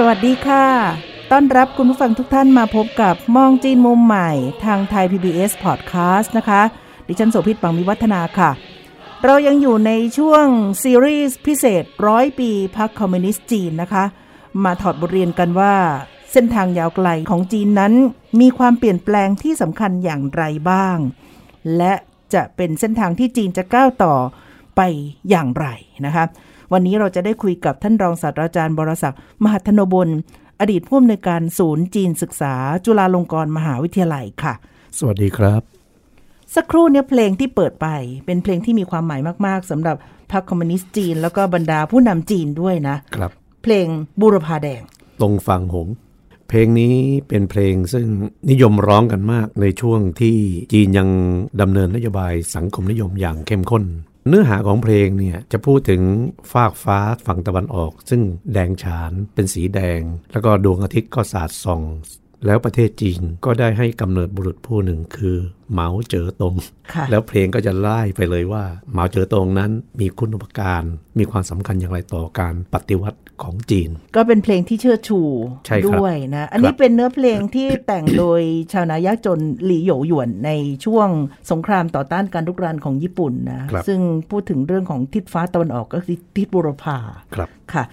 สวัสดีค่ะ ต้อนรับคุณผู้ฟังทุกท่านมาพบกับมองจีนมุมใหม่ ทางไทย PBS Podcast นะคะ ดิฉันโสภิตปังมิวัฒนาค่ะ เรายังอยู่ในช่วงซีรีส์พิเศษร้อยปีพรรคคอมมิวนิสต์จีนนะคะ มาถอดบทเรียนกันว่า เส้นทางยาวไกลของจีนนั้น มีความเปลี่ยนแปลงที่สำคัญอย่างไรบ้าง และจะเป็นเส้นทางที่จีนจะก้าวต่อไปอย่างไรนะคะ วันนี้เราจะได้คุยกับท่านรองศาสตราจารย์บรศักดิ์มหัทโนบลอดีตผู้อำนวยการศูนย์จีนศึกษา จุฬาลงกรณ์มหาวิทยาลัยค่ะ สวัสดีครับ สักครู่เนี่ยเพลงที่เปิดไปเป็นเพลงที่มีความหมายมากๆสำหรับพรรคคอมมิวนิสต์จีน แล้วก็บรรดาผู้นำจีนด้วยนะครับ เพลงบูรพาแดง ตรงฟังหง เพลงนี้เป็นเพลงซึ่งนิยมร้องกันมากในช่วงที่จีนยังดำเนินนโยบายสังคมนิยมอย่างเข้มข้น เนื้อหาของเพลงเนี่ยจะพูดถึงฟากฟ้าฝั่งตะวันออก ซึ่งแดงฉานเป็นสีแดง แล้วก็ดวงอาทิตย์ก็สาดส่อง แล้วประเทศจีนก็ได้ให้กำเนิดบุรุษผู้หนึ่งคือเหมาเจ๋อตงค่ะแล้วเพลงก็จะไล่ไปเลยว่าเหมาเจ๋อตงนั้นมีคุณอุปการ มีความสำคัญอย่างไรต่อการปฏิวัติของจีน ก็เป็นเพลงที่เชิดชูใช่ครับด้วยนะ อันนี้ครับเป็นเนื้อเพลงที่แต่งโดยชาวนายากจนหลี่โหยหยวนในช่วงสงครามต่อต้านการรุกรานของญี่ปุ่นนะครับซึ่งพูดถึงเรื่องของทิศฟ้าตะวันออกก็คือทิศบุรพาครับค่ะ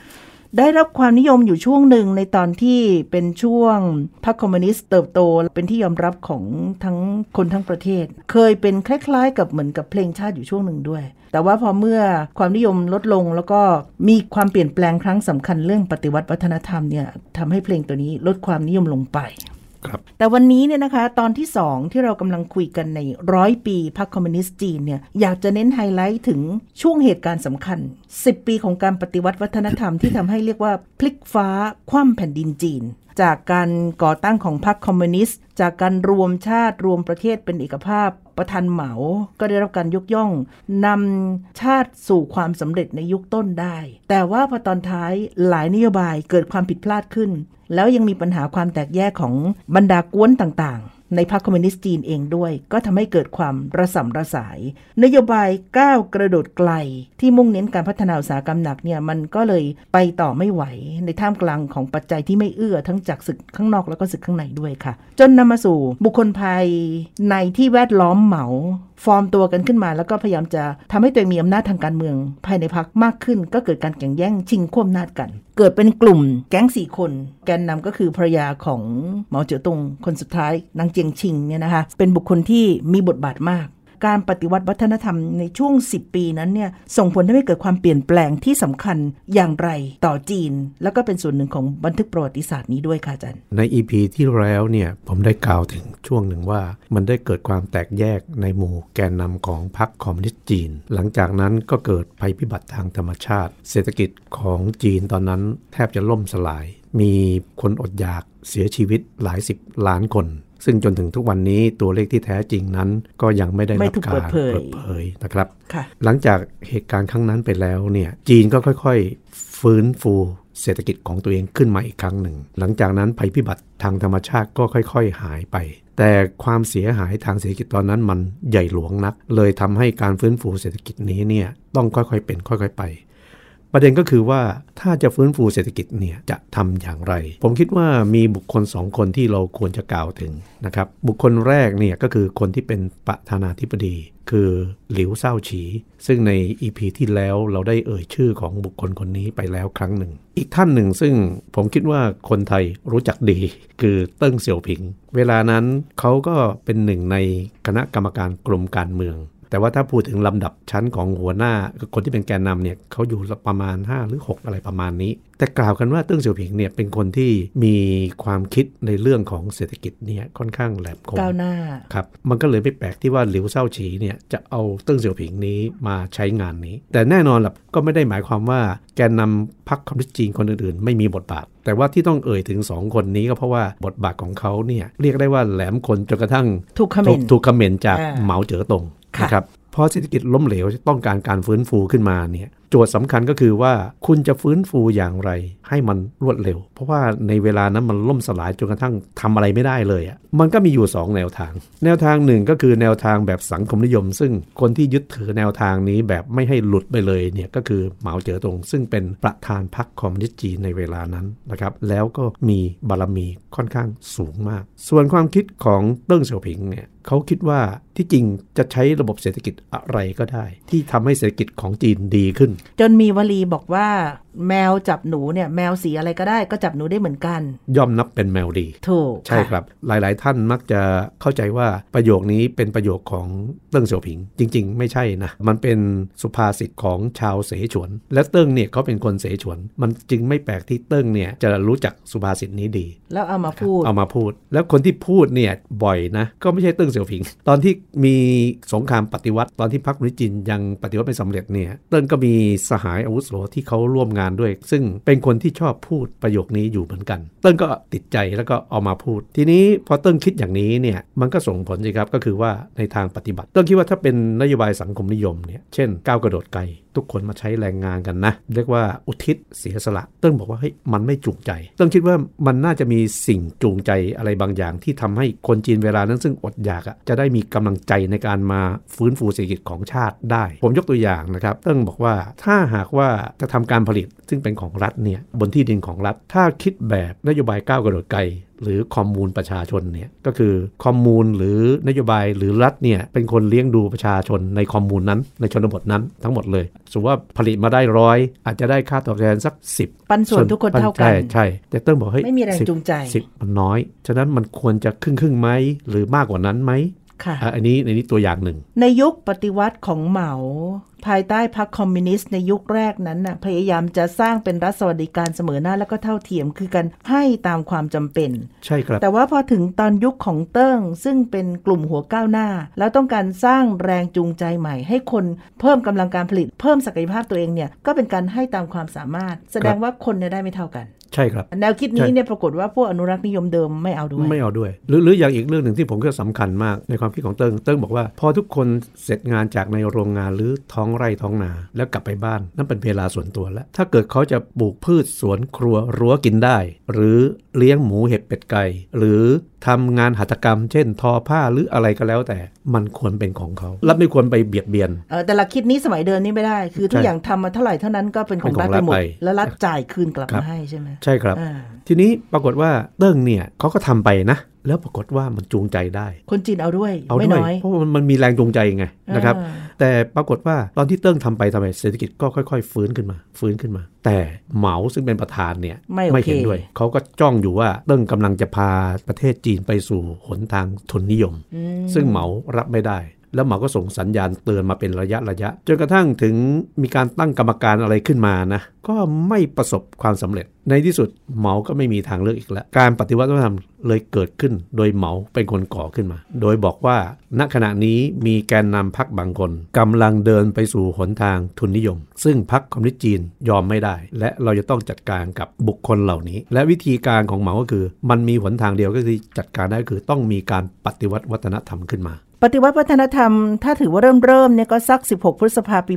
ได้รับความนิยมอยู่ช่วงหนึ่งในตอนที่เป็นช่วงพรรคคอมมิวนิสต์เติบโต เป็นที่ยอมรับของทั้งคนทั้งประเทศ เคยเป็นคล้ายๆ กับเหมือนกับเพลงชาติอยู่ช่วงหนึ่งด้วย แต่ว่าพอเมื่อความนิยมลดลงแล้วก็มีความเปลี่ยนแปลงครั้งสำคัญเรื่องปฏิวัติวัฒนธรรมเนี่ยทำให้เพลงตัวนี้ลดความนิยมลงไป ครับแต่วันนี้เนี่ยนะคะตอนที่ 2 ที่เรากำลังคุยกันในร้อยปีพรรคคอมมิวนิสต์จีนเนี่ยอยากจะเน้นไฮไลท์ถึงช่วงเหตุการณ์สำคัญ 10 ปีของการปฏิวัติวัฒนธรรมที่ทำให้เรียกว่าพลิกฟ้าคว่ำแผ่นดินจีน จากการก่อตั้งของพรรคคอมมิวนิสต์ จากการรวมชาติรวมประเทศเป็นเอกภาพประธานเหมา ก็ได้รับการยกย่องนำชาติสู่ความสำเร็จในยุคต้นได้ แต่ว่าพอตอนท้ายหลายนโยบายเกิดความผิดพลาดขึ้น แล้วยังมีปัญหาความแตกแยกของบรรดากวนต่างๆ ในพรรคคอมมิวนิสต์จีนเองด้วย ก็ทำให้เกิดความระสำระสาย นโยบายก้าวกระโดดไกล ที่มุ่งเน้นการพัฒนาอุตสาหกรรมหนักเนี่ยมันก็เลยไปต่อไม่ไหว ในท่ามกลางของปัจจัยที่ไม่เอื้อทั้งจากศึกข้างนอกแล้วก็ศึกข้างในด้วยค่ะ จนนำมาสู่บุคคลภายในที่แวดล้อมเหมาฟอร์มตัวกันขึ้นมา แล้วก็พยายามจะทำให้ตัวเองมีอำนาจทางการเมือง ภายในพรรคมากขึ้น ก็เกิดการแข่งแย่งชิงขั้วอำนาจกัน เกิดเป็นกลุ่มแก๊งสี่คน แกนนำก็คือภรรยาของเหมาเจ๋อตงคนสุดท้ายนางเจียงชิงเนี่ยนะคะเป็นบุคคลที่มีบทบาทมาก การปฏิวัติวัฒนธรรมในช่วง 10 ปีนั้นเนี่ยส่งผลทำให้เกิดความเปลี่ยนแปลงที่สำคัญอย่างไรต่อจีน แล้วก็เป็นส่วนหนึ่งของบันทึกประวัติศาสตร์นี้ด้วยค่ะอาจารย์ ใน EP ที่แล้วเนี่ยผมได้กล่าวถึงช่วงหนึ่งว่า มันได้เกิดความแตกแยกในหมู่แกนนำของพรรคคอมมิวนิสต์จีน หลังจากนั้นก็เกิดภัยพิบัติทางธรรมชาติ เศรษฐกิจของจีนตอนนั้นแทบจะล่มสลาย มีคนอดอยากเสียชีวิตหลายสิบล้านคน ซึ่งจนถึงทุกวันนี้ตัวเลขที่แท้จริงนั้น ก็ยังไม่ได้ไม่รับถูกการเปิดเผยเปิดเผยนะครับค่ะหลังจากเหตุการณ์ครั้งนั้นไปแล้วเนี่ยจีนก็ค่อยๆ ฟื้นฟูเศรษฐกิจของตัวเองขึ้นมาอีกครั้งหนึ่ง หลังจากนั้นภัยพิบัติทางธรรมชาติก็ค่อยๆ หายไป แต่ความเสียหายทางเศรษฐกิจตอนนั้นมันใหญ่หลวงนัก เลยทำให้การฟื้นฟูเศรษฐกิจนี้เนี่ยต้องค่อยๆเป็นค่อย ๆ ไป ประเด็นก็คือว่าถ้าจะฟื้นฟูเศรษฐกิจเนี่ยจะทำอย่างไร ผมคิดว่ามีบุคคลสองคนที่เราควรจะกล่าวถึงนะครับบุคคลแรกเนี่ยก็คือคนที่เป็นประธานาธิบดี คือหลิวเซาฉี ซึ่งใน EP ที่แล้วเราได้เอ่ยชื่อของบุคคลคนนี้ไปแล้วครั้งหนึ่ง อีกท่านหนึ่งซึ่งผมคิดว่าคนไทยรู้จักดี คือเติ้งเสี่ยวผิง เวลานั้นเขาก็เป็นหนึ่งในคณะกรรมการกลุ่มการเมือง แต่ว่าถ้าพูดถึงลำดับชั้นของหัวหน้าคนที่เป็นแกนนำเนี่ยเขาอยู่ประมาณ 5 หรือ 6 อะไรประมาณนี้แต่กล่าวกันว่าเติ้งเสี่ยวผิงเนี่ยเป็นคนที่มีความคิดในเรื่องของเศรษฐกิจเนี่ยค่อนข้างแหลมคมก้าวหน้าครับมันก็เลยไม่แปลกที่ว่าหลิวเซ่าฉีเนี่ยจะเอาเติ้งเสี่ยวผิงนี้มาใช้งานนี้ แต่แน่นอนล่ะก็ไม่ได้หมายความว่าแกนนำพรรคคอมมิวนิสต์จีนคนอื่นๆ ไม่มีบทบาท แต่ว่าที่ต้องเอ่ยถึง 2 คนนี้ก็เพราะว่าบทบาทของเขาเนี่ยเรียกได้ว่าแหลมคมจนกระทั่งถูกคอมเมถูนกต์ถูกคอมเมนต์จากอ่าเหมาเจ๋อตงค่ะนะครับพอเศรษฐกิจล้มเหลวต้องการการฟื้นฟูขึ้นมาเนี่ย โจทย์สำคัญก็คือว่าคุณจะฟื้นฟูอย่างไร ให้มันรวดเร็ว เพราะว่าในเวลานั้นมันล่มสลายจนกระทั่งทำอะไรไม่ได้เลยอะ่ะมันก็มีอยู่ 2 แนวทาง แนวทางหนึ่งก็คือแนวทางแบบสังคมนิยม ซึ่งคนที่ยึดถือแนวทางนี้แบบไม่ให้หลุดไปเลยเนี่ยก็คือเหมาเจ๋อตงซึ่งเป็นประธานพรรคคอมมิวนิสต์จีนในเวลานั้นนะครับแล้วก็มีบารมีค่อนข้างสูงมาก ส่วนความคิดของเติ้งเสี่ยวผิงเนี่ย เขาคิดว่าที่จริงจะใช้ระบบเศรษฐกิจอะไรก็ได้ ที่ทำให้เศรษฐกิจของจีนดีขึ้น จนมีวลีบอกว่า แมวจับหนูเนี่ยแมวสีอะไรก็ได้ก็จับหนูได้เหมือนกัน ย่อมนับเป็นแมวดี ถูก ใช่ครับ หลาย ๆ ท่านมักจะเข้าใจว่าประโยคนี้เป็นประโยคของเติ้งเสี่ยวผิง จริง ๆ ไม่ใช่นะ มันเป็นสุภาษิตของชาวเสฉวน และเติ้งเนี่ยเขาเป็นคนเสฉวน มันจึงไม่แปลกที่เติ้งเนี่ยจะรู้จักสุภาษิตนี้ดี แล้วเอามาพูด เอามาพูด แล้วคนที่พูดเนี่ยบ่อยนะ ก็ไม่ใช่เติ้งเสี่ยวผิง ตอนที่มีสงครามปฏิวัติ ตอนที่พรรคคอมมิวนิสต์จีนยังปฏิวัติไม่สำเร็จเนี่ย เติ้งก็มีสหายอาวุโสที่เขาร่วมงานด้วย ซึ่งเป็นคนที่ชอบพูดประโยคนี้อยู่เหมือนกัน เติ้งก็ติดใจแล้วก็เอามาพูด ทีนี้พอเติ้งคิดอย่างนี้เนี่ยมันก็ส่งผลสิครับก็คือว่าในทางปฏิบัติ เติ้งคิดว่าถ้าเป็นนโยบายสังคมนิยมเนี่ยเช่นก้าวกระโดดไกล ทุกคนมาใช้แรงงานกันนะ เรียกว่าอุทิศเสียสละ เติ้งบอกว่าเฮ้ยมันไม่จูงใจ เติ้งคิดว่ามันน่าจะมีสิ่งจูงใจอะไรบางอย่าง ที่ทำให้คนจีนเวลานั้นซึ่งอดอยากอะจะได้มีกำลังใจในการมาฟื้นฟูเศรษฐกิจของชาติได้ ผมยกตัวอย่างนะครับ เติ้งบอกว่าถ้าหากว่าจะทำการผลิตซึ่งเป็นของรัฐเนี่ยบนที่ดินของรัฐ ถ้าคิดแบบนโยบายก้าวกระโดดไกล หรือคอมมูนประชาชนเนี่ยก็คือคอมมูนหรือนโยบายหรือรัฐเนี่ยเป็นคนเลี้ยงดูประชาชนในคอมมูนนั้น ในชนบทนั้นทั้งหมดเลยสมมติว่าผลิตมาได้ร้อยอาจจะได้ค่าตอบแทนสัก 10 ปันส่วนทุกคนเท่ากัน ใช่ใช่แต่เติ้งบอกเฮ้ยไม่มีแรง10จูงใจสิบมันน้อย ฉะนั้นมันควรจะครึ่งครึ่งๆไหมหรือมากกว่านั้นไหม ค่ะอะอันนี้ในนี้ตัวอย่างหนึ่ง ในยุคปฏิวัติของเหมา ภายใต้พรรคคอมมิวนิสต์ในยุคแรกนั้นน่ะพยายามจะสร้างเป็นรัฐสวัสดิการเสมอหน้าและก็เท่าเทียมคือการให้ตามความจำเป็น ใช่ครับ แต่ว่าพอถึงตอนยุคของเติ้ง ซึ่งเป็นกลุ่มหัวก้าวหน้า แล้วต้องการสร้างแรงจูงใจใหม่ ให้คนเพิ่มกำลังการผลิต เพิ่มศักยภาพตัวเองเนี่ยก็เป็นการให้ตามความสามารถ แสดงว่าคนเนี่ยได้ไม่เท่ากัน ใช่ครับแนวคิดนี้ใช่เนี่ยปรากฏว่าพวกอนุรักษ์นิยมเดิมไม่เอาด้วยไม่เอาดด้วย หรือหรืออย่างอีกเรื่องหนึ่งที่ผมก็สำคัญมากในความคิดของเติ้งเติ้งบอกว่า พอทุกคนเสร็จงานจากในโรงงานหรือท้องไร่ท้องนาแล้วกลับไปบ้านนั่นเป็นเวลาส่วนตัวแล้ว ถ้าเกิดเขาจะปลูกพืชสวนครัวรั้วกินได้ หรือ เลี้ยงหมูเห็ดเป็ดไก่ หรือทำงานหัตถกรรม เช่น ทอผ้าหรืออะไรก็แล้วแต่มันควรเป็นของเขาและไม่ควรไปเบียดเบียนเออแต่หลักคิดนี้สมัยเดิมนี่ไม่ได้ คือทุกใช่อย่างทำมาเท่าไหร่เท่านั้นก็เป็นของเป็นของรัฐไปหมดรัฐไปแล้วรัฐจ่ายคืนกลับครับมาให้ใช่ไหมใช่ครับอ่าทีนี้ปรากฏว่าเติ้งเนี่ยเขาก็ทำไปนะ แล้วปรากฏว่ามันจูงใจได้ คนจีนเอาด้วยเอาไม่ด้วยน้อยเพราะว่ามันมันมีแรงจูงใจไงนะครับอ่าแต่ปรากฏว่าตอนที่เติ้งทำไปทำไปเศรษฐกิจก็ค่อย ๆ ฟื้นขึ้นมา ฟื้นขึ้นมา แต่เหมาซึ่งเป็นประธานเนี่ยไม่โอเคเห็นด้วย เขาก็จ้องอยู่ว่าเติ้งกำลังจะพาประเทศจีนไปสู่หนทางทุนนิยมอืมซึ่งเหมารับไม่ได้ แล้วเหมาก็ส่งสัญญาณเตือนมาเป็นระยะระยะจนกระทั่งถึงมีการตั้งกรรมการอะไรขึ้นมานะก็ไม่ประสบความสำเร็จ ในที่สุดเหมาก็ไม่มีทางเลือกอีกแล้ว การปฏิวัติวัฒนธรรมเลยเกิดขึ้น โดยเหมาเป็นคนก่อขึ้นมา โดยบอกว่าณขณะนี้มีแกนนำพรรคบางคนกำลังเดินไปสู่หนทางทุนนิยม ซึ่งพรรคคอมมิวนิสต์จีนยอมไม่ได้ และเราจะต้องจัดการกับบุคคลเหล่านี้ และวิธีการของเหมาก็คือ มันมีหนทางเดียวก็คือจัดการได้คือต้องมีการปฏิวัติวัฒนธรรมขึ้นมา ปปฏิวัติวัฒนธรรมถ้าถือว่าเริ่มเริ่มเนี่ยก็สัก 16 พฤษภาปี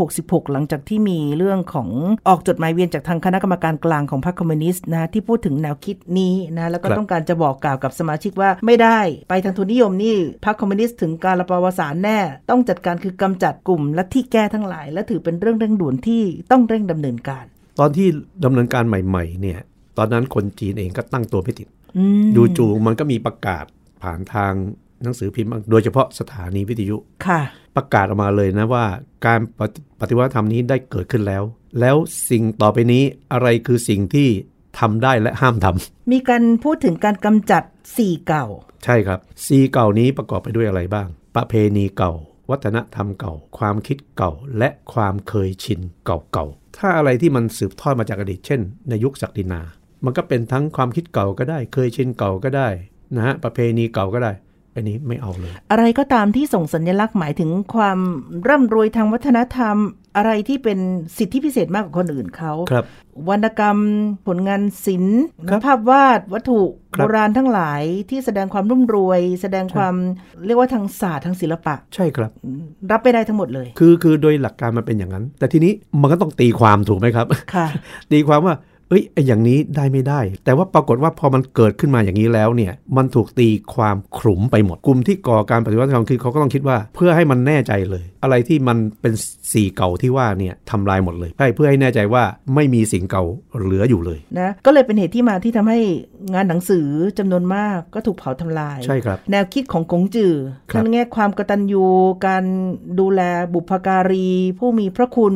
1966 หลังจากที่มีเรื่องของออกจดหมายเวียนจากทางคณะกรรมการกลางของพรรคคอมมิวนิสต์นะที่พูดถึงแนวคิดนี้นะแล้วก็ครับต้องการจะบอกกล่าวกับสมาชิกว่าไม่ได้ไปทางทุนนิยมนี่พรรคคอมมิวนิสต์ถึงการระปวสารแน่ ต้องจัดการคือกำจัดกลุ่มและที่แก้ทั้งหลาย และถือเป็นเรื่องเร่งด่วนที่ต้องเร่งดำเนินการ ตอนที่ดำเนินการใหม่ๆเนี่ยตอนนั้นคนจีนเองก็ตั้งตัวไม่ติดอืมดูจูมันก็มีประกาศผ่านทาง หนังสือพิมพ์บ้างโดยเฉพาะสถานีวิทยุค่ะ ประกาศออกมาเลยนะว่า การปฏิปฏิวัติธรรมนี้ได้เกิดขึ้นแล้ว แล้วสิ่งต่อไปนี้อะไรคือสิ่งที่ทำได้และห้ามทำมีการพูดถึงการกำจัดสี่เก่า ใช่ครับซีเก่านี้ประกอบไปด้วยอะไรบ้าง ประเพณีเก่า วัฒนธรรมเก่า ความคิดเก่า และความเคยชินเก่าๆถ้าอะไรที่มันสืบทอดมาจากอดีตเช่น ในยุคศักดินา มันก็เป็นทั้งความคิดเก่าก็ได้ เคยชินเก่าก็ได้นะฮะประเพณีเก่าก็ได้ อันนี้ไม่เอาเลย อะไรก็ตามที่ส่งสัญลักษณ์หมายถึงความร่ำรวยทางวัฒนธรรม อะไรที่เป็นสิทธิพิเศษมากกว่าคนอื่นเขาครับ วรรณกรรมผลงานศิลป์ครับภาพวาดวัตถุครัโบบราณทั้งหลายที่แสดงความรุ่มรวย แสดงความเรียกว่าทางศาสตร์ทางศิลปะ ใช่ครับ รับไม่ได้ทั้งหมดเลย คือคือโดยหลักการมันเป็นอย่างนั้น แต่ทีนี้มันก็ต้องตีความถูกไหมครับค่ะตีความว่า เอ้ยไอ้อย่างนี้ได้ไม่ได้ แต่ว่าปรากฏว่าพอมันเกิดขึ้นมาอย่างนี้แล้วเนี่ย มันถูกตีความขลุมไปหมด กลุ่มที่ก่อการปฏิวัติธรรมคือเขาก็ต้องคิดว่า เพื่อให้มันแน่ใจเลย อะไรที่มันเป็นสีเก่าที่ว่าเนี่ยทำลายหมดเลยใช่เพื่อให้แน่ใจว่าไม่มีสิ่งเก่าเหลืออยู่เลยนะก็เลยเป็นเหตุที่มาที่ทำให้งานหนังสือจำนวนมากก็ถูกเผาทำลายใช่ครับ แนวคิดของกงจือครับทั้งแง่ความกตัญญูการดูแลบุพการี ผู้มีพระคุณ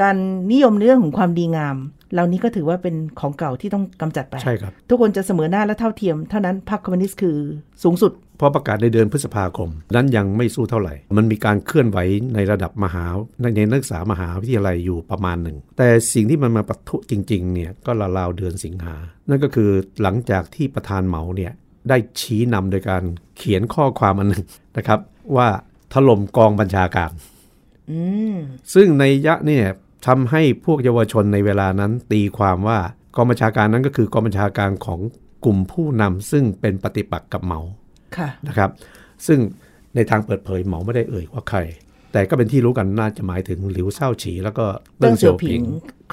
การนิยมเรื่องของความดีงาม เหล่านี้ก็ถือว่าเป็นของเก่าที่ต้องกำจัดไปใช่ครับทุกคนจะเสมอหน้าและเท่าเทียมเท่านั้นพรรคคอมมิวนิสต์คือสูงสุดพอประกาศในเดือนพฤษภาคม นั้นยังไม่สู้เท่าไหร่ มันมีการเคลื่อนไหวในระดับมหาในนักศึกษามหาวิทยาลัยอยู่ประมาณหนึ่ง แต่สิ่งที่มันมาปะทุจริงๆเนี่ยก็ราวๆเดือนสิงหา นั่นก็คือหลังจากที่ประธานเหมาเนี่ยได้ชี้นำโดยการเขียนข้อความอันหนึ่งนะครับ ว่าถล่มกองบัญชาการอืมซึ่งในยะเนี่ย ทำให้พวกเยาวชนในเวลานั้นตีความว่ากองบัญชาการนั้นก็คือกองบัญชาการของกลุ่มผู้นำซึ่งเป็นปฏิปักษ์กับเหมาค่ะนะครับ ซึ่งในทางเปิดเผยเหมาไม่ได้เอ่ยว่าใคร แต่ก็เป็นที่รู้กันน่าจะหมายถึงหลิวเซาฉีแล้วก็เติ้งเสี่ยวผิง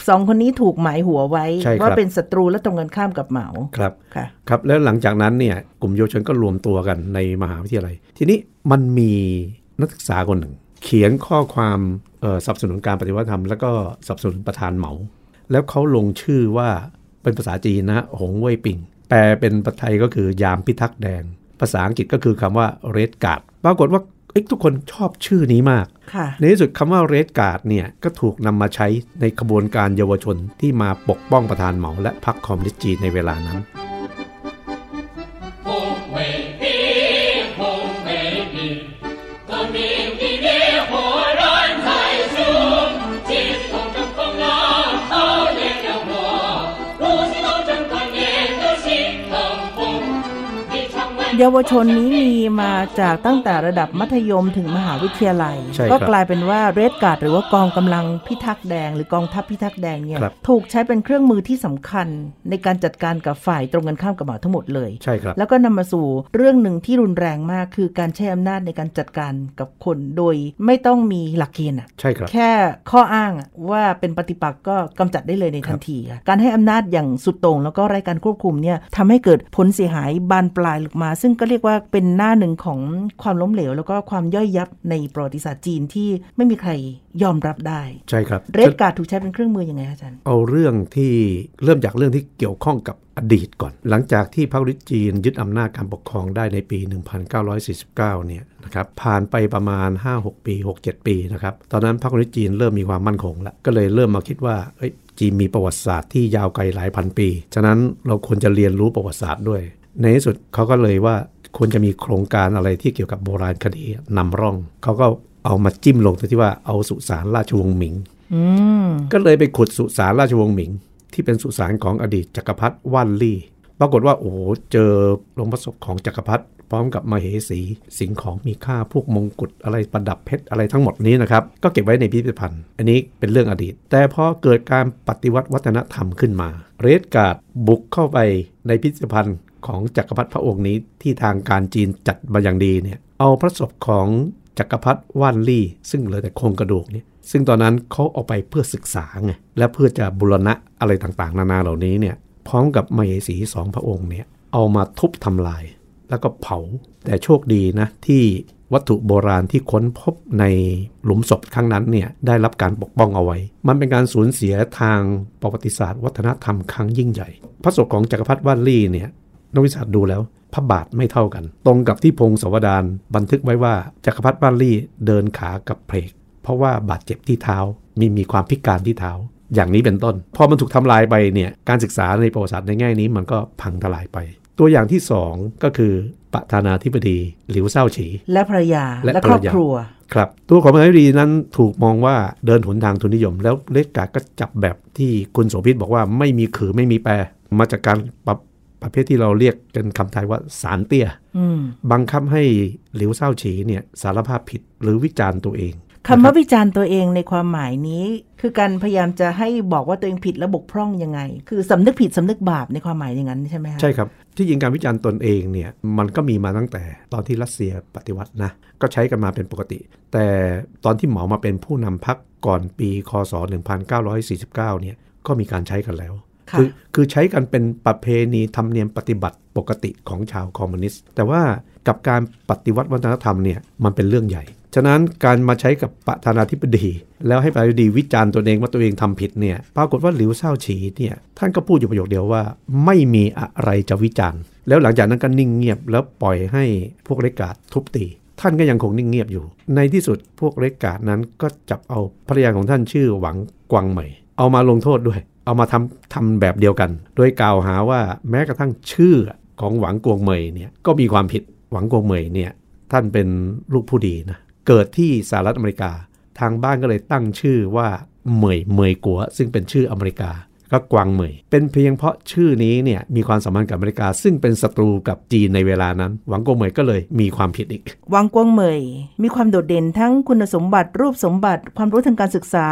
สองคนนี้ถูกหมายหัวไว้ใช่ครับว่าเป็นศัตรูและตรงกันข้ามกับเหมาครับค่ะครับ แล้วหลังจากนั้นเนี่ยกลุ่มเยาวชนก็รวมตัวกันในมหาวิทยาลัย ทีนี้มันมีนักศึกษาคนหนึ่ง เขียนข้อความเอ่อสนับสนุนการปฏิวัติธรรม แล้วก็สนับสนุนประธานเหมา แล้วเขาลงชื่อว่าเป็นภาษาจีนนะหงเว่ยปิงแปลเป็นภาษาไทยก็คือยามพิทักษ์แดง ภาษาอังกฤษก็คือคำว่าเรดการ์ดปรากฏว่าเอ้ยทุกคนชอบชื่อนี้มากค่ะในที่สุดคำว่าเรดการ์ดเนี่ยก็ถูกนำมาใช้ในขบวนการเยาวชนที่มาปกป้องประธานเหมาและพรรคคอมมิวนิสต์จีนในเวลานั้น เยาวชนนี้มีมาจากตั้งแต่ระดับมัธยมถึงมหาวิทยาลัยใช่ครับก็กลายเป็นว่าเรดการ์ดหรือว่ากองกำลังพิทักษ์แดง หรือกองทัพพิทักษ์แดงเนี่ยครับถูกใช้เป็นเครื่องมือที่สำคัญ ในการจัดการกับฝ่ายตรงกันข้ามกับเหมาทั้งหมดเลยใช่ครับแล้วก็นำมาสู่เรื่องหนึ่งที่รุนแรงมากคือการใช้อำนาจในการจัดการกับคนโดยไม่ต้องมีหลักเกณฑ์อะใช่ครับแค่ข้ออ้างอะว่าเป็นปฏิปักษ์ก็กำจัดได้เลยในทันทีค่ะการให้อำนาจอย่างสุดโต่งแล้วก็ไร้การควบคุมเนี่ยทำให้เกิดผลเสียหายบานปลายออกมาซึ่งก็เรียกว่าเป็นหน้าหนึ่งของความล้มเหลว แล้วก็ความย่อยยับในประวัติศาสตร์จีนที่ไม่มีใครยอมรับได้ ใช่ครับ เรดการ์ดถูกใช้เป็นเครื่องมือยังไงอาจารย์ เอาเรื่องที่เริ่มจากเรื่องที่เกี่ยวข้องกับอดีตก่อน หลังจากที่พรรคคอมมิวนิสต์จีนยึดอำนาจการปกครองได้ในปี 1949 เนี่ยนะครับผ่านไปประมาณ 5-6 ปี 6-7 ปีนะครับตอนนั้นพรรคคอมมิวนิสต์จีนเริ่มมีความมั่นคงแล้วก็เลยเริ่มมาคิดว่าเอ้ยจีนมีประวัติศาสตร์ที่ยาวไกลหลายพันปี ฉะนั้นเราควรจะเรียนรู้ประวัติศาสตร์ด้วย ในที่สุดเขาก็เลยว่าควรจะมีโครงการอะไรที่เกี่ยวกับโบราณคดีนำร่อง เขาก็เอามาจิ้มลงที่ว่าเอาสุสานราชวงศ์หมิงอืมก็เลยไปขุดสุสานราชวงศ์หมิง ที่เป็นสุสานของอดีตจักรพรรดิว่านลี่ ปรากฏว่าโอ้โหเจอหลวงพระศพของจักรพรรดิพร้อมกับมาเหสีสิ่งของมีค่าพวกมงกุฎอะไรประดับเพชรอะไรทั้งหมดนี้นะครับ ก็เก็บไว้ในพิพิธภัณฑ์ อันนี้เป็นเรื่องอดีต แต่พอเกิดการปฏิวัติวัฒนธรรมขึ้นมา เรดการ์ดบุกเข้าไปในพิพิธภัณฑ์ ของจักรพรรดิพระองค์นี้ที่ทางการจีนจัดมาอย่างดีเนี่ยเอาพระศพของจักรพรรดิว่านลี่ ซึ่งเหลือแต่โครงกระดูกเนี่ยซึ่งตอนนั้นเขาเอาไปเพื่อศึกษาไงและเพื่อจะบุรณะอะไรต่างๆ นานาเหล่านี้เนี่ยพร้อมกับมเหสีสองพระองค์เนี่ยเอามาทุบทำลาย แล้วก็เผาแต่โชคดีนะที่วัตถุโบราณที่ค้นพบในหลุมศพครั้งนั้นเนี่ยได้รับการปกป้องเอาไว้ มันเป็นการสูญเสียทางประวัติศาสตร์ วัฒนธรรมครั้งยิ่งใหญ่ พระศพของจักรพรรดิว่านลี่เนี่ย นักวิชาการดูแล้วพระบาทไม่เท่ากัน ตรงกับที่พงศาวดารบันทึกไว้ว่าจักรพรรดิว่านลี่เดินขากับเพลก เพราะว่าบาดเจ็บที่เท้ามีมีความพิการที่เท้า อย่างนี้เป็นต้น พอมันถูกทำลายไปเนี่ยการศึกษาในประวัติศาสตร์ในแง่นี้มันก็พังทลายไป ตัวอย่างที่สองก็คือประธานาธิบดีหลิวเซาฉี และภรรยาและและภรครรอบยาครัวครับตัวของประธานาธิบดีนั้นถูกมองว่าเดินหนทางทุนนิยม แล้วเลกกาก็จับแบบที่คุณโสภิตบอกว่าไม่มีขือไม่มีแปรมาจากการปรับ ประเภทที่เราเรียกเป็นคำไทยว่าสารเตี้ยอืมบังคับให้หลิวเซาฉีเนี่ยสารภาพผิดหรือวิจารณ์ตัวเองคำว่าวิจารณ์ตัวเองในความหมายนี้ คือการพยายามจะให้บอกว่าตัวเองผิดและบกพร่องยังไง คือสำนึกผิดสำนึกบาปในความหมายอย่างนั้นใช่ไหมคะใช่ครับ ที่จริงการวิจารณ์ตนเองเนี่ยมันก็มีมาตั้งแต่ตอนที่รัสเซียปฏิวัตินะก็ใช้กันมาเป็นปกติ แต่ตอนที่เหมามาเป็นผู้นำพรรคก่อนปีคศ 1949เนี่ยก็มีการใช้กันแล้ว คือคือใช้กันเป็นประเพณีธรรมเนียมปฏิบัติปกติของชาวคอมมิวนิสต์ แต่ว่ากับการปฏิวัติวัฒนธรรมเนี่ยมันเป็นเรื่องใหญ่ ฉะนั้นการมาใช้กับประธานาธิบดี แล้วให้ประธานาธิบดีวิจารณ์ตัวเองว่าตัวเองทำผิดเนี่ยปรากฏว่าหลิวเซาฉีเนี่ยท่านก็พูดอยู่ประโยคเดียวว่า ไม่มีอะไรจะวิจารณ์ แล้วหลังจากนั้นก็นิ่งเงียบแล้วปล่อยให้พวกเลกาดทุบตีท่านก็ยังคงนิ่งเงียบอยู่ ในที่สุดพวกเลกาดนั้นก็จับเอาภรรยาของท่านชื่อหวังกวางเหมยเอามาลงโทษด้วย เอามาทำทำแบบเดียวกัน โดยกล่าวหาว่าแม้กระทั่งชื่อของหวังกวงเหมยเนี่ยก็มีความผิดหวังกวงเหมยเนี่ยท่านเป็นลูกผู้ดีนะเกิดที่สหรัฐอเมริกา ทางบ้านก็เลยตั้งชื่อว่าเหมยเหมยกัวซึ่งเป็นชื่ออเมริกา ก็กวางเหมย เป็นเพียงเพราะชื่อนี้เนี่ยมีความสัมพันธ์กับอเมริกา ซึ่งเป็นศัตรูกับจีนในเวลานั้น หวังกวงเหมยก็เลยมีความผิดอีกวังกวางเหมย มีความโดดเด่นทั้งคุณสมบัติรูปสมบัติ ความรู้ทางการศึกษา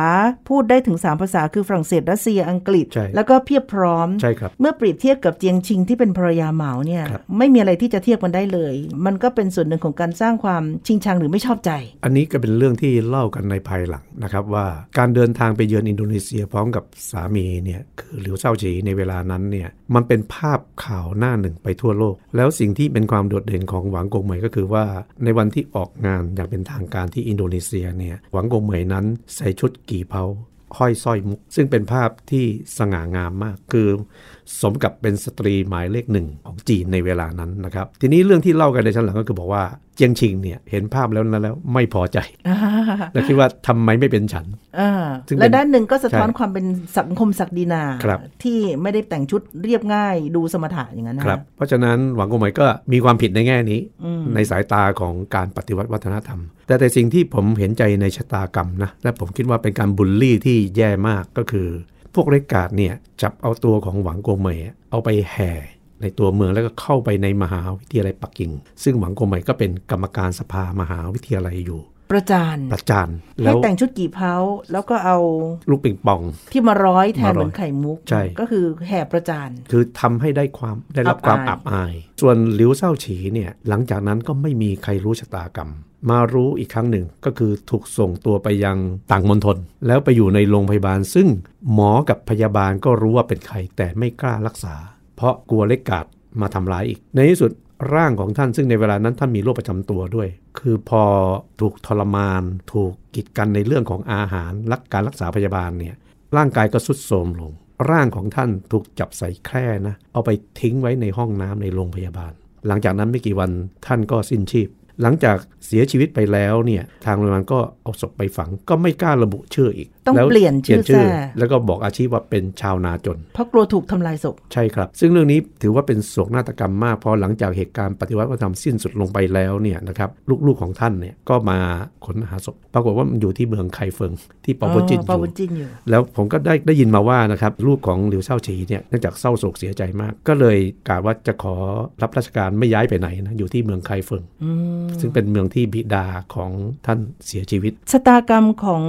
พูดได้ถึง 3 ภาษาคือฝรั่งเศสรัสเซียอังกฤษใช่แล้วก็เพียบพร้อมใช่ครับเมื่อเปรียบเทียบกับเจียงชิงที่เป็นภรรยาเหมาเนี่ยครับไม่มีอะไรที่จะเทียบกันได้เลย มันก็เป็นส่วนหนึ่งของการสร้างความชิงชังหรือไม่ชอบใจ อันนี้ก็เป็นเรื่องที่เล่ากันในภายหลังนะครับว่าการเดินทางไปเยือนอินโดนีเซียพร้อมกับสามีเนี่ยคือหลิวเซาจีในเวลานั้นเนี่ยมันเป็นภาพข่าวหน้าหนึ่งไปทั่วโลก แล้วสิ่งที่เป็นความโดดเด่นของหวังกงเหมยก็คือว่าในวันที่ออกงานอย่างเป็นทางการที่อินโดนีเซียเนี่ยหวังกงเหมยนั้นใส่ชุดกี่เผาห้อยสร้อยมุก ซึ่งเป็นภาพที่สง่างามมากคือ สมกับเป็นสตรีหมายเลขหนึ่งของจีนในเวลานั้นนะครับ ทีนี้เรื่องที่เล่ากันในชั้นหลังก็คือบอกว่าเจียงชิงเนี่ยเห็นภาพแล้วนั้นแล้วไม่พอใจและคิดว่าทำไมไม่เป็นฉันอ่าซึ่งเป็นและด้านหนึ่งก็สะท้อนใช่ความเป็นสังคมศักดินาครับที่ไม่ได้แต่งชุดเรียบง่ายดูสมถะอย่างนั้นนะครับ เพราะฉะนั้นหวังกงเหมยก็มีความผิดในแง่นี้อืมในสายตาของการปฏิวัติวัฒนธรรม แต่แต่สิ่งที่ผมเห็นใจในชะตากรรมนะและผมคิดว่าเป็นการบูลลี่ที่แย่มากก็คือ พวกเรกาดเนี่ยจับเอาตัวของหวังกงเหมยเอาไปแห่ในตัวเมืองแล้วก็เข้าไปในมหาวิทยาลัยปักกิ่ง ซึ่งหวังกงเหมยก็เป็นกรรมการสภามหาวิทยาลัยอยู่ ประจานประจานแล้ให้วแต่งชุดกี่เผาแล้วก็เอาลูกปิงปอง ที่มาร้อยแทนมาร้อยเหมือนไข่มุกใช่ก็คือแห่ประจานคือทำให้ได้ความได้รับอับอายความอับอาย ส่วนหลิวเซาฉีเนี่ยหลังจากนั้นก็ไม่มีใครรู้ชะตากรรม มารู้อีกครั้งหนึ่งก็คือถูกส่งตัวไปยังต่างมณฑลแล้วไปอยู่ในโรงพยาบาล ซึ่งหมอกับพยาบาลก็รู้ว่าเป็นใครแต่ไม่กล้ารักษา เพราะกลัวเล็กกาดมาทำร้ายอีก ในที่สุดร่างของท่านซึ่งในเวลานั้นท่านมีโรคประจำตัวด้วย คือพอถูกทรมาน ถูกกีดกันในเรื่องของอาหารรักการรักษาพยาบาลเนี่ยร่างกายก็สุดโทรมลง ร่างของท่านถูกจับใส่แคร่นะเอาไปทิ้งไว้ในห้องน้ำในโรงพยาบาล หลังจากนั้นไม่กี่วันท่านก็สิ้นชีพ หลังจากเสียชีวิตไปแล้วเนี่ยทางโรงพยาบาลก็เอาศพไปฝังก็ไม่กล้าระบุชื่ออีก ต้องแล้วเปลี่ยนชื่อแทร่แล้วก็บอกอาชีพว่าเป็นชาวนาจน เพราะกลัวถูกทำลายศพ ใช่ครับ ซึ่งเรื่องนี้ถือว่าเป็นโศกนาฏกรรมมากเพราะหลังจากเหตุการณ์ปฏิวัติวัฒนธรรมสิ้นสุดลงไปแล้วเนี่ยนะครับลูกๆของท่านเนี่ยก็มาค้นหาศพ ปรากฏว่ามันอยู่ที่เมืองไคเฟิง ที่ปอปจินอปอยู่ปจินอยู่แล้วผมก็ได้ได้ยินมาว่านะครับลูกของหลิวเซาฉีเนี่ยเนื่องจากเศร้าโศกเสียใจมาก ก็เลยกล่าวว่าจะขอรับราชการไม่ย้ายไปไหนนะอยู่ที่เมืองไคเฟิงอืมซึ่งเป็นเมืองที่บิดาของท่านเสียชีวิตชะตากรรมของ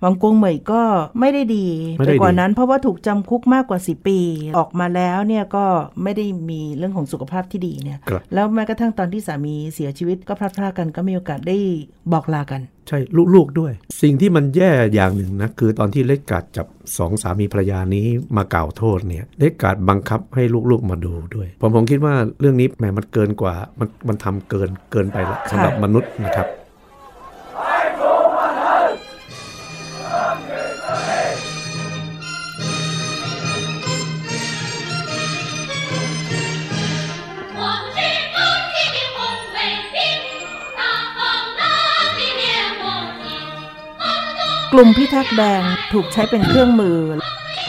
หวังกงเหมยก็ไม่ได้ดีไม่ได้ไปกว่าดีนั้นเพราะว่าถูกจำคุกมากกว่า 10 ปี ออกมาแล้วเนี่ยก็ไม่ได้มีเรื่องของสุขภาพที่ดีเนี่ยครับแล้วแม้กระทั่งตอนที่สามีเสียชีวิตก็พลัดพรากกันก็มีโอกาสได้บอกลากัน ใช่ลูกๆด้วย สิ่งที่มันแย่อย่างหนึ่งนะ คือตอนที่เล็กกาดจับสองสามีภรรยานี้มากล่าวโทษเนี่ยเล็กกาดบังคับให้ลูกๆมาดูด้วย ผมผมคิดว่าเรื่องนี้แหมมันเกินกว่ามันมันทำเกินเกินไปละสำหรับมนุษย์นะครับ กลุ่มพิทักษ์แดงถูกใช้เป็นเครื่องมือ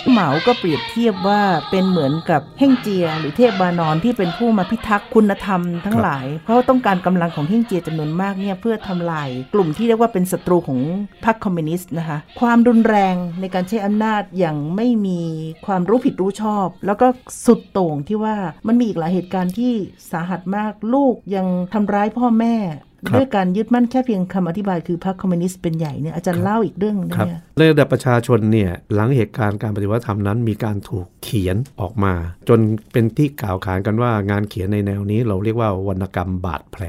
เหมาก็เปรียบเทียบว่าเป็นเหมือนกับเฮ่งเจีย หรือเทพบานอนที่เป็นผู้มาพิทักษ์คุณธรรมทั้งหลาย เพราะต้องการกำลังของเฮ่งเจียจำนวนมากเนี่ยเพื่อทำลาย กลุ่มที่เรียกว่าเป็นศัตรูของพรรคคอมมิวนิสต์นะคะความรุนแรงในการใช้อำนาจอย่างไม่มีความรู้ผิดรู้ชอบ แล้วก็สุดโต่งที่ว่ามันมีอีกหลายเหตุการณ์ที่สาหัสมากลูกยังทำร้ายพ่อแม่ ด้วยการยึดมั่นแค่เพียงคำอธิบายคือพรรคคอมมิวนิสต์เป็นใหญ่เนี่ยอาจารย์เล่าอีกเรื่องหนึงครับเนี่ยในระดับประชาชนเนี่ยหลังเหตุการณ์การปฏิวัติธรรมนั้น มีการถูกเขียนออกมา จนเป็นที่กล่าวขานกันว่างานเขียนในแนวนี้ เราเรียกว่าวรรณกรรมบาดแผล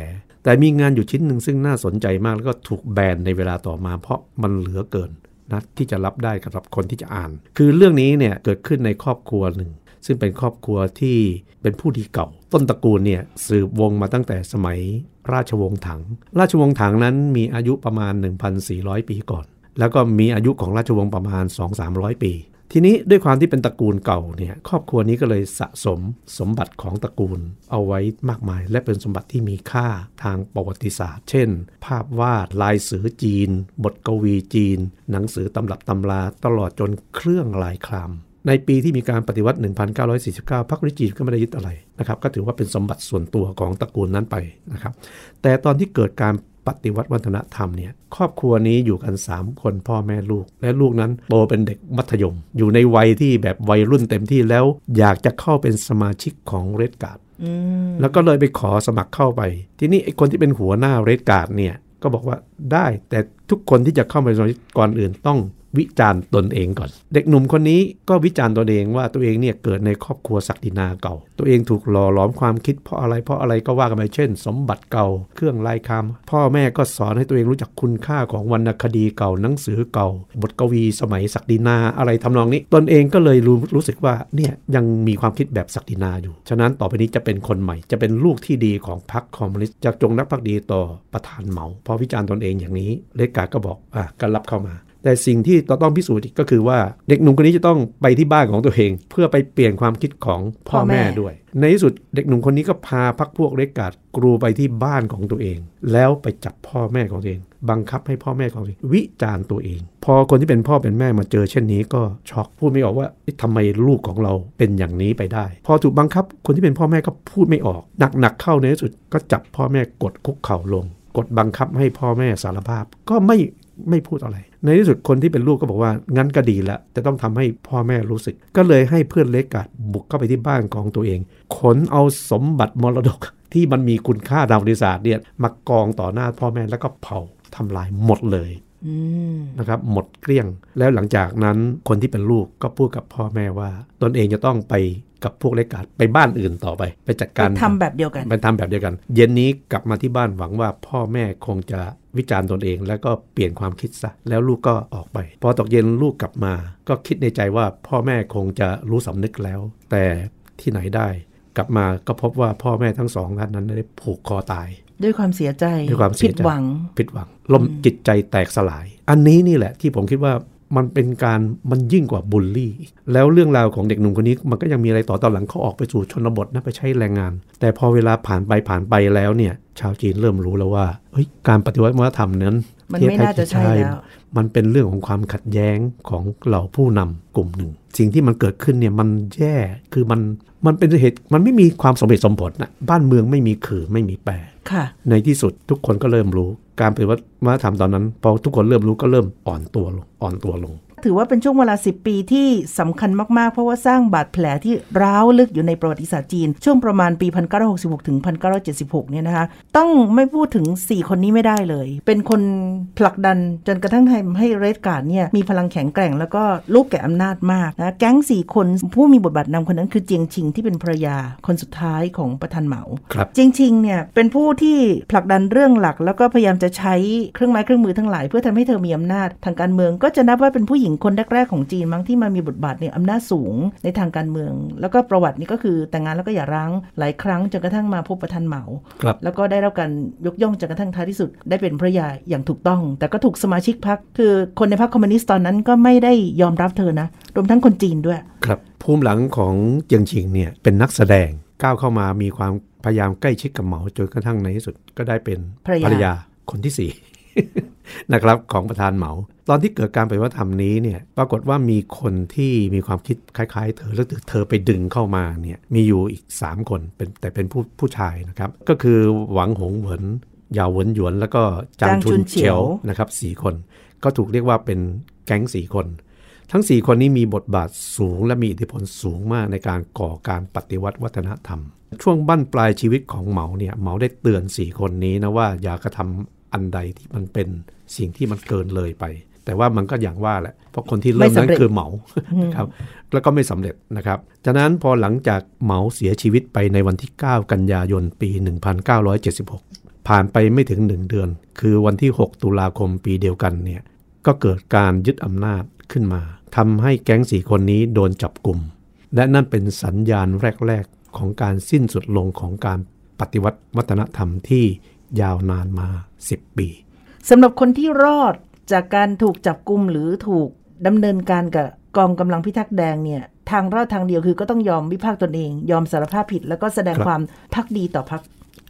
แต่มีงานอยู่ชิ้นหนึ่งซึ่งน่าสนใจมากแล้วก็ถูกแบนในเวลาต่อมา เพราะมันเหลือเกินนะที่จะรับได้สำหรับคนที่จะอ่าน คือเรื่องนี้เนี่ยเกิดขึ้นในครอบครัวหนึ่งซึ่งเป็นครอบครัวที่เป็นผู้ดีเก่า ต้นตระกูลเนี่ยสืบวงมาตั้งแต่สมัยราชวงศ์ถัง ราชวงศ์ถังนั้นมีอายุประมาณ 1,400 ปีก่อน แล้วก็มีอายุของราชวงศ์ประมาณ 2-300 ปี ทีนี้ด้วยความที่เป็นตระกูลเก่าเนี่ยครอบครัวนี้ก็เลยสะสมสมบัติของตระกูลเอาไว้มากมาย และเป็นสมบัติที่มีค่าทางประวัติศาสตร์ เช่น ภาพวาดลายเสือจีน บทกวีจีน หนังสือตำรับตำราตลอดจนเครื่องลายคลาม ในปีที่มีการปฏิวัติ 1949 พรรคริจีนก็ไม่ได้ยึดอะไรนะครับ ก็ถือว่าเป็นสมบัติส่วนตัวของตระกูลนั้นไปนะครับ แต่ตอนที่เกิดการปฏิวัติวัฒนธรรมเนี่ยครอบครัวนี้อยู่กัน 3 คนพ่อแม่ลูก และลูกนั้นโตเป็นเด็กมัธยม อยู่ในวัยที่แบบวัยรุ่นเต็มที่แล้ว อยากจะเข้าเป็นสมาชิกของเรดการ์ดอืมแล้วก็เลยไปขอสมัครเข้าไป ทีนี้ไอ้คนที่เป็นหัวหน้าเรดการ์ดเนี่ยก็บอกว่าได้แต่ทุกคนที่จะเข้ามาเป็นสมาชิกก่อนอื่นต้อง วิจารณ์ตนเองก่อน เด็กหนุ่มคนนี้ก็วิจารณ์ตนเองว่าตัวเองเนี่ยเกิดในครอบครัวศักดินาเก่า ตัวเองถูกหล่อหลอมความคิดเพราะอะไรเพราะอะไรก็ว่ากันไปเช่น สมบัติเก่า เครื่องลายคำพ่อแม่ก็สอนให้ตัวเองรู้จักคุณค่าของวรรณคดีเก่าหนังสือเก่า บทกวีสมัยศักดินาอะไรทำนองนี้ ตนเองก็เลยรู้รู้สึกว่าเนี่ยยังมีความคิดแบบศักดินาอยู่ ฉะนั้นต่อไปนี้จะเป็นคนใหม่ จะเป็นลูกที่ดีของพรรคคอมมิวนิสต์จะจงรักภักดีต่อประธานเหมาพอวิจารณ์ตนเองอย่างนี้เลกาก็บอกอะก็รับเข้ามา แต่สิ่งที่ต้องพิสูจน์ก็คือว่าเด็กหนุ่มคนนี้จะต้องไปที่บ้านของตัวเอง เพื่อไปเปลี่ยนความคิดของพ่อพอแม่ด้วย ในที่สุดเด็กหนุ่มคนนี้ก็พาพักพวกเล็กกาดกรูไปที่บ้านของตัวเอง แล้วไปจับพ่อแม่ของตัวเอง บังคับให้พ่อแม่ของตัวเองวิจารณ์ตัวเอง พอคนที่เป็นพ่อเป็นแม่มาเจอเช่นนี้ก็ช็อกพูดไม่ออกว่าเอ๊ะทำไมลูกของเราเป็นอย่างนี้ไปได้ พอถูกบังคับคนที่เป็นพ่อแม่ก็พูดไม่ออกหนักๆเข้าในที่สุดก็จับพ่อแม่กดคุกเข่าลงกดบังคับให้พ่อแม่สารภาพก็ไม่ ไม่พูดอะไร ในที่สุดคนที่เป็นลูกก็บอกว่างั้นก็ดีละจะต้องทำให้พ่อแม่รู้สึก ก็เลยให้เพื่อนเล็กกัดบุกเข้าไปที่บ้านของตัวเองขนเอาสมบัติมรดกที่มันมีคุณค่าทางประวัติศาสตร์เนี่ยมากองต่อหน้าพ่อแม่แล้วก็เผาทำลายหมดเลยอืมนะครับหมดเกลี้ยงแล้วหลังจากนั้นคนที่เป็นลูกก็พูดกับพ่อแม่ว่า ตนเองจะต้องไป กับพวกเล็กกาดไปบ้านอื่นต่อไป ไปจัดการทำแบบเดียวกันไปทำแบบเดียวกัน เย็นนี้กลับมาที่บ้านหวังว่าพ่อแม่คงจะวิจารณ์ตนเอง แล้วก็เปลี่ยนความคิดซะแล้วลูกก็ออกไป พอตกเย็นลูกกลับมา ก็คิดในใจว่าพ่อแม่คงจะรู้สำนึกแล้ว แต่ที่ไหนได้ กลับมาก็พบว่าพ่อแม่ทั้งสองท่านนั้นได้ผูกคอตายด้วยความเสียใจด้วยความเสียใจผิดหวัง ผิดหวัง ลมจิตใจแตกสลาย อันนี้นี่แหละที่ผมคิดว่า มันเป็นการมันยิ่งกว่าบูลลี่ แล้วเรื่องราวของเด็กหนุ่มคนนี้มันก็ยังมีอะไรต่อตอนหลังเขาออกไปสู่ชนบทนะไปใช้แรงงาน แต่พอเวลาผ่านไปผ่านไปแล้วเนี่ย ชาวจีนเริ่มรู้แล้วว่าเฮ้ยการปฏิวัติวัฒนธรรมนั้นมันไม่น่าจะใช่แล้วมันเป็นเรื่องของความขัดแย้งของเหล่าผู้นำกลุ่มหนึ่ง สิ่งที่มันเกิดขึ้นเนี่ยมันแย่คือมันมันเป็นเหตุมันไม่มีความสมเหตุสมผลนะบ้านเมืองไม่มีขื่อไม่มีแปรค่ะในที่สุดทุกคนก็เริ่มรู้ การปฏิวัติวัฒนธรรมตอนนั้นพอทุกคนเริ่มรู้ก็เริ่มอ่อนตัวลงอ่อนตัวลง ถือว่าเป็นช่วงเวลา 10 ปีที่สำคัญมาก ๆ เพราะว่าสร้างบาดแผลที่ร้าวลึกอยู่ในประวัติศาสตร์จีน ช่วงประมาณปี 1966 ถึง 1976 เนี่ยนะคะ ต้องไม่พูดถึง 4 คนนี้ไม่ได้เลย เป็นคนผลักดันจนกระทั่งทำให้เรดการ์ดเนี่ยมีพลังแข็งแกร่งแล้วก็ลูกแก่อำนาจมากนะแก๊ง 4 คนผู้มีบทบาทนำคนนั้นคือเจียงชิงที่เป็นภรรยาคนสุดท้ายของประธานเหมาครับจริงๆเนี่ยเป็นผู้ที่ผลักดันเรื่องหลัก แล้วก็พยายามจะใช้เครื่องไม้เครื่องมือทั้งหลาย เพื่อทำให้เธอมีอำนาจทางการเมืองก็จะนับว่าเป็นผู้หญิงคนแรกๆของจีนมั้งที่มามีบทบาทในอำนาจสูงในทางการเมือง แล้วก็ประวัตินี่ก็คือแต่งงานแล้วก็อย่าร้างหลายครั้งจนกระทั่งมาพบประธานเหมาครับแล้วก็ได้รับการยกย่องจนกระทั่งท้ายที่สุด ได้เป็นภรรยาอย่างถูกต้อง แต่ก็ถูกสมาชิกพรรคคือคนในพรรคคอมมิวนิสต์ตอนนั้นก็ไม่ได้ยอมรับเธอนะรวมทั้งคนจีนด้วย ครับภูมิหลังของเจียงชิงเนี่ยเป็นนักแสดงก้าวเข้ามามีความพยายามใกล้ชิดกับเหมาจนกระทั่งในที่สุดก็ได้เป็นภรรยาคนที่สี่ นะครับของประธานเหมา ตอนที่เกิดการปฏิวัติธรรมนี้เนี่ยปรากฏว่ามีคนที่มีความคิดคล้าย ๆ เธอแล้วเธอไปดึงเข้ามาเนี่ยมีอยู่อีก 3 คนเป็นแต่เป็นผู้ผู้ชายนะครับ ก็คือหวังหงเหวินเหยาวเหวินหยวน แล้วก็จางจางชุชุนนเฉีเฉียยววนะครับสี่คนก็ถูกเรียกว่าเป็นแก๊งสี่คน ทั้ง 4 คนนี้มีบทบาทสูงและมีอิทธิพลสูงมากในการก่อการปฏิวัติวัฒนธรรมช่วงบั้นปลายชีวิตของเหมาเนี่ยเหมาได้เตือน4คนนี้นะว่าอย่ากระทำ อันใดที่มันเป็นสิ่งที่มันเกินเลยไป แต่ว่ามันก็อย่างว่าแหละ เพราะคนที่เริ่มไม่สำนั้นเร็จคือเหมาครับแล้วก็ไม่สำเร็จนะครับจากนั้นพอหลังจากเหมาเสียชีวิตไปในวันที่ 9 กันยายนปี 1976 ผ่านไปไม่ถึง 1 เดือน คือวันที่ 6 ตุลาคมปีเดียวกันเนี่ยก็เกิดการยึดอำนาจขึ้นมาทำให้แก๊งสี่คนนี้โดนจับกลุ่ม และนั่นเป็นสัญญาณแรก ๆ ของการสิ้นสุดลงของการปฏิวัติวัฒนธรรมที่ ยาวนานมา 10 ปีสำหรับคนที่รอดจากการถูกจับกลุ่มหรือถูกดำเนินการกับกองกำลังพิทักษ์แดงเนี่ยทางรอดทางเดียวคือก็ต้องยอมวิพากษ์ตนเอง ยอมสารภาพผิด แล้วก็แสดงครับความพักดีต่อพรรค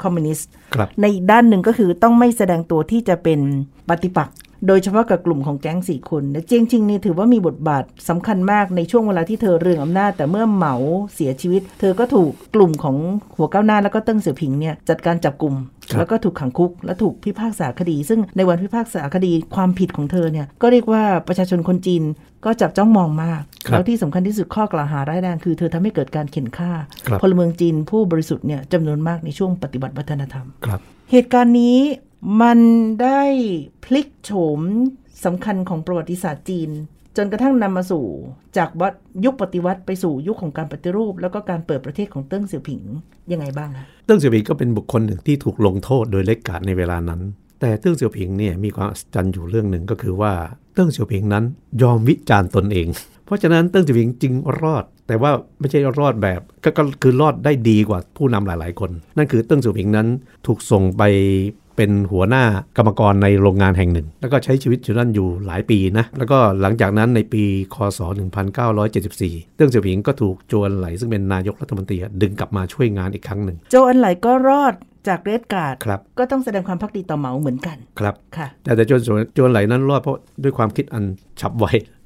คอมมิวนิสต์ครับในอีกด้านหนึ่งก็คือต้องไม่แสดงตัวที่จะเป็นปฏิปักษ์ โดยเฉพาะกับกลุ่มของแก๊งสี่คนและเจียงชิงนี่ถือว่ามีบทบาทสำคัญมากในช่วงเวลาที่เธอเรืองอำนาจ แต่เมื่อเหมาเสียชีวิต เธอก็ถูกกลุ่มของหัวก้าวหน้าแล้วก็เติ้งเสี่ยวผิงเนี่ยจัดการจับกลุ่มครับแล้วก็ถูกขังคุกและถูกพิพากษาคดี ซึ่งในวันพิพากษาคดีความผิดของเธอเนี่ยก็เรียกว่าประชาชนคนจีนก็จับจ้องมองมากครับแล้วที่สำคัญที่สุดข้อกล่าวหาร้ายแรงคือเธอทำให้เกิดการเข็นฆ่าครับพลเมืองจีนผู้บริสุทธิ์เนี่ยจำนวนมากในช่วงปฏิวัติวัฒนธรรมครับเหตุการณ์นี้ มันได้พลิกโฉมสำคัญของประวัติศาสตร์จีน จนกระทั่งนำมาสู่จากวัดยุคปฏิวัติไปสู่ยุคของการปฏิรูป แล้วก็การเปิดประเทศของเติ้งเสี่ยวผิงยังไงบ้างคะเติ้งเสี่ยวผิงก็เป็นบุคคลหนึ่งที่ถูกลงโทษโดย Red Guard ในเวลานั้น แต่เติ้งเสี่ยวผิงเนี่ยมีความอัศจรรย์อยู่เรื่องหนึ่งก็คือว่าเติ้งเสี่ยวผิงนั้นยอมวิจารณ์ตนเอง เพราะฉะนั้นเติ้งเสี่ยวผิงจึงรอด แต่ว่าไม่ใช่รอดแบบก็คือรอดได้ดีกว่าผู้นำหลาย ๆ คน นั่นคือเติ้งเสี่ยวผิงนั้นถูกส่งไป เป็นหัวหน้ากรรมกรในโรงงานแห่งหนึ่ง แล้วก็ใช้ชีวิตอยู่นั่นอยู่หลายปีนะ แล้วก็หลังจากนั้นในปี คศ 1974 เติ้งเสี่ยวผิงก็ถูกโจวเอินไหลซึ่งเป็นนายกรัฐมนตรีดึงกลับมาช่วยงานอีกครั้งหนึ่ง โจวเอินไหลก็รอดจาก Red Guard ครับก็ต้องแสดงความภักดีต่อเหมาเหมือนกัน ครับค่ะ แต่แต่โจนโจนไหลนั้นรอดเพราะด้วยความคิดอันฉับไว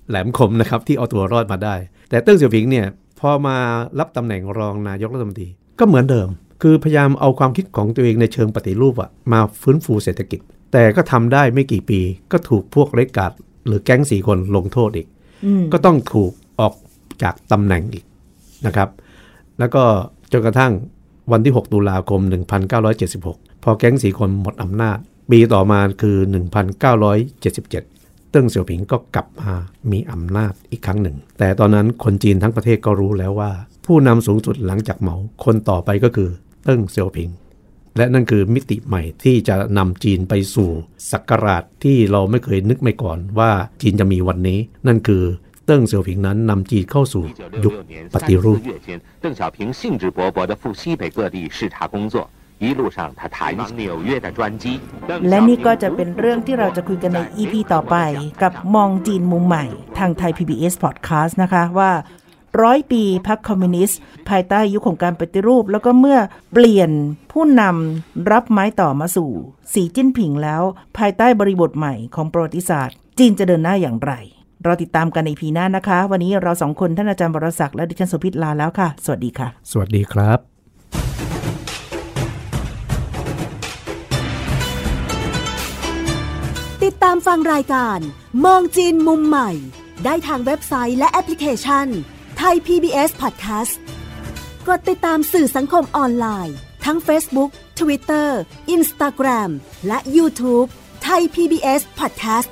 แหลมคมนะครับที่เอาตัวรอดมาได้ แต่เติ้งเสี่ยวผิงเนี่ยพอมารับตำแหน่งรองนายกรัฐมนตรีก็เหมือนเดิม คือพยายามเอาความคิดของตัวเองในเชิงปฏิรูปอะมาฟื้นฟูเศรษฐกิจ แต่ก็ทำได้ไม่กี่ปีก็ถูกพวกเรดการ์ดหรือแก๊งสี่คนลงโทษอีกอืมก็ต้องถูกออกจากตำแหน่งอีกนะครับ แล้วก็จนกระทั่งวันที่ 6 ตุลาคม 1976 พอแก๊งสี่คนหมดอำนาจ ปีต่อมาคือ 1977 เติ้งเสี่ยวผิงก็กลับมามีอำนาจอีกครั้งหนึ่ง แต่ตอนนั้นคนจีนทั้งประเทศก็รู้แล้วว่า ผู้นำสูงสุดหลังจากเหมาคนต่อไปก็คือ เติ้งเสี่ยวผิง และนั่นคือมิติใหม่ที่จะนำจีนไปสู่ศักราชที่เราไม่เคยนึกมาก่อนว่าจีนจะมีวันนี้ นั่นคือเติ้งเสี่ยวผิงนั้นนำจีนเข้าสู่ยุคปฏิรูปและนี่ก็จะเป็นเรื่องที่เราจะคุยกันใน EP ต่อไป กับมองจีนมุมใหม่ ทางไทย PBS Podcast นะคะว่า ร้อยปีพรรคคอมมิวนิสต์ ภายใต้ยุคของการปฏิรูป แล้วก็เมื่อเปลี่ยนผู้นำรับไม้ต่อมาสู่ สีจิ้นผิงแล้ว ภายใต้บริบทใหม่ของประวัติศาสตร์ จีนจะเดินหน้าอย่างไร เราติดตามกันในพีหน้านะคะ วันนี้เราสองคนท่านอาจารย์บรศักดิ์และดิฉันสุพิษลาแล้วค่ะ สวัสดีค่ะ สวัสดีครับติดตามฟังรายการ มองจีนมุมใหม่ ได้ทางเว็บไซต์และแอปพลิเคชัน ไทย PBS Podcast กดติดตามสื่อสังคมออนไลน์ ทั้ง Facebook Twitter Instagram และ YouTube ไทย PBS Podcast